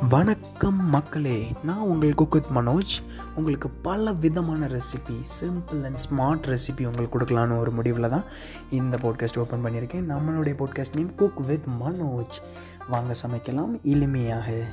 வணக்கம் மக்களே நான் உங்கள் குக் வித் மனோஜ். உங்களுக்கு பல விதமான recipe simple and smart recipe உங்களுக்கு கொடுக்கலான்னு ஒரு முடிவில் தான் இந்த போட்காஸ்ட் ஓப்பன் பண்ணியிருக்கேன். நம்மளுடைய podcast name cook with Manoj வாங்க சமைக்கலாம். எளிமையாக